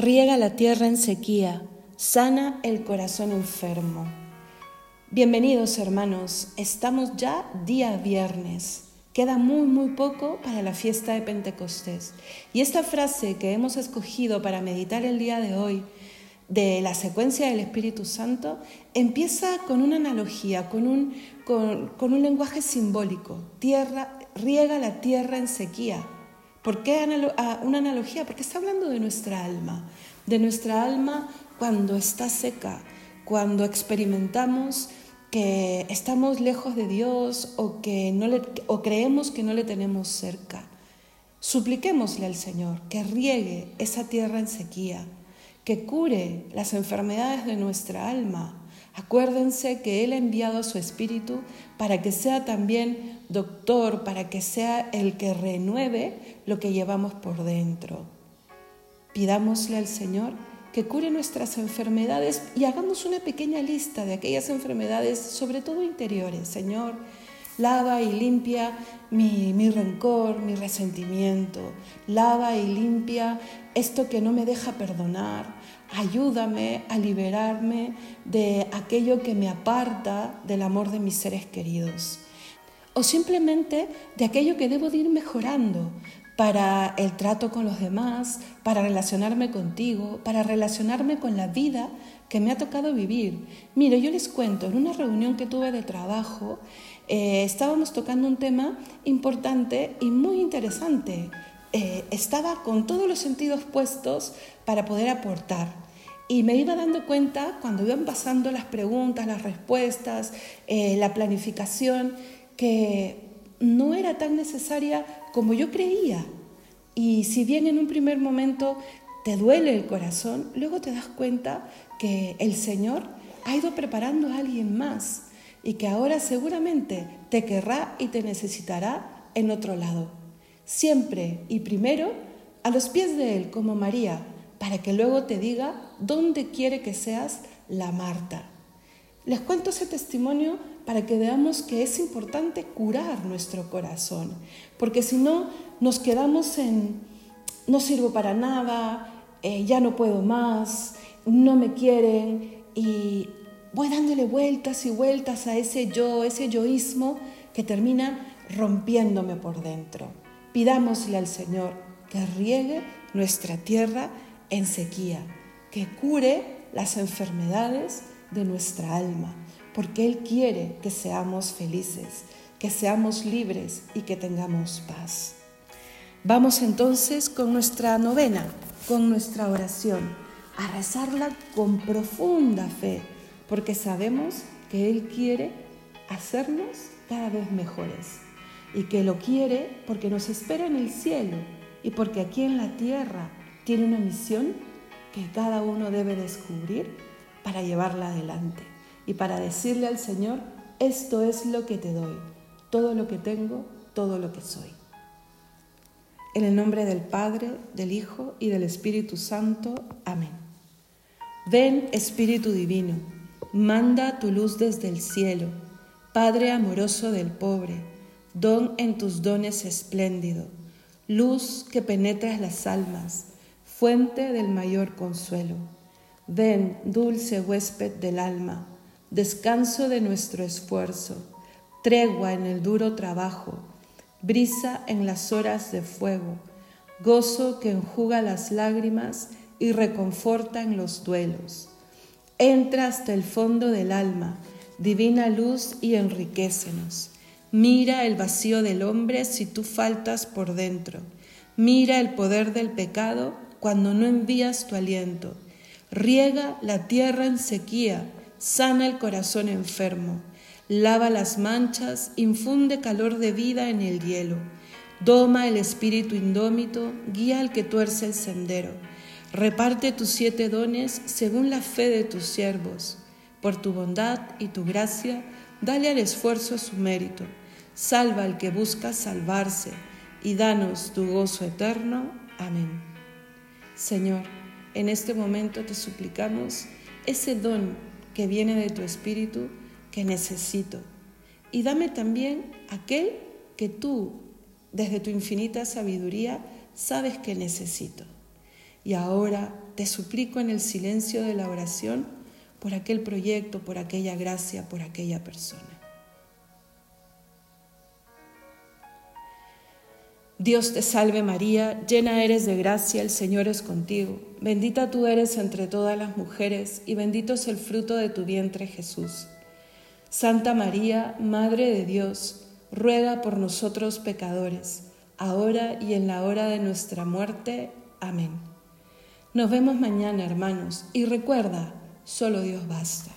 riega la tierra en sequía, sana el corazón enfermo. Bienvenidos hermanos, estamos ya día viernes. Queda muy, muy poco para la fiesta de Pentecostés. Y esta frase que hemos escogido para meditar el día de hoy, de la secuencia del Espíritu Santo, empieza con una analogía, con un, con, un lenguaje simbólico. Tierra, riega la tierra en sequía. ¿Por qué una analogía? Porque está hablando de nuestra alma, de nuestra alma cuando está seca, cuando experimentamos que estamos lejos de Dios o, que no le, o creemos que no le tenemos cerca. Supliquémosle al Señor que riegue esa tierra en sequía, que cure las enfermedades de nuestra alma. Acuérdense que Él ha enviado su Espíritu para que sea también doctor, para que sea el que renueve lo que llevamos por dentro. Pidámosle al Señor que cure nuestras enfermedades y hagamos una pequeña lista de aquellas enfermedades, sobre todo interiores. Señor, lava y limpia mi, mi, rencor, mi resentimiento, lava y limpia esto que no me deja perdonar, ayúdame a liberarme de aquello que me aparta del amor de mis seres queridos. O simplemente de aquello que debo de ir mejorando, para el trato con los demás, para relacionarme contigo, para relacionarme con la vida que me ha tocado vivir. Mire, yo les cuento, en una reunión que tuve de trabajo, eh, estábamos tocando un tema importante y muy interesante. Eh, estaba con todos los sentidos puestos para poder aportar. Y me iba dando cuenta cuando iban pasando las preguntas, las respuestas, eh, la planificación, que no era tan necesaria como yo creía. Y si bien en un primer momento te duele el corazón, luego te das cuenta que el Señor ha ido preparando a alguien más y que ahora seguramente te querrá y te necesitará en otro lado. Siempre y primero a los pies de Él como María, para que luego te diga dónde quiere que seas la Marta. Les cuento ese testimonio para que veamos que es importante curar nuestro corazón, porque si no nos quedamos en no sirvo para nada, eh, ya no puedo más, no me quieren y voy dándole vueltas y vueltas a ese yo, ese yoísmo que termina rompiéndome por dentro. Pidámosle al Señor que riegue nuestra tierra en sequía, que cure las enfermedades de nuestra alma porque Él quiere que seamos felices, que seamos libres y que tengamos paz. Vamos entonces con nuestra novena, con nuestra oración, a rezarla con profunda fe, porque sabemos que Él quiere hacernos cada vez mejores y que lo quiere porque nos espera en el cielo y porque aquí en la tierra tiene una misión que cada uno debe descubrir para llevarla adelante y para decirle al Señor, esto es lo que te doy, todo lo que tengo, todo lo que soy. En el nombre del Padre, del Hijo y del Espíritu Santo. Amén. Ven, Espíritu Divino, manda tu luz desde el cielo, Padre amoroso del pobre, don en tus dones espléndido, luz que penetras las almas, fuente del mayor consuelo. Ven, dulce huésped del alma, descanso de nuestro esfuerzo, tregua en el duro trabajo, brisa en las horas de fuego, gozo que enjuga las lágrimas y reconforta en los duelos. Entra hasta el fondo del alma, divina luz, y enriquecenos. Mira el vacío del hombre si tú faltas por dentro. Mira el poder del pecado cuando no envías tu aliento. Riega la tierra en sequía sana el corazón enfermo, lava las manchas, infunde calor de vida en el hielo, doma el espíritu indómito, guía al que tuerce el sendero, reparte tus siete dones según la fe de tus siervos. Por tu bondad y tu gracia, dale al esfuerzo su mérito, salva al que busca salvarse, y danos tu gozo eterno. Amén. Señor, en este momento te suplicamos ese don que viene de tu espíritu que necesito. Y dame también aquel que tú, desde tu infinita sabiduría, sabes que necesito. Y ahora te suplico en el silencio de la oración por aquel proyecto, por aquella gracia, por aquella persona. Dios te salve María, llena eres de gracia, el Señor es contigo, bendita tú eres entre todas las mujeres y bendito es el fruto de tu vientre Jesús. Santa María, Madre de Dios, ruega por nosotros pecadores, ahora y en la hora de nuestra muerte. Amén. Nos vemos mañana, hermanos, y recuerda, solo Dios basta.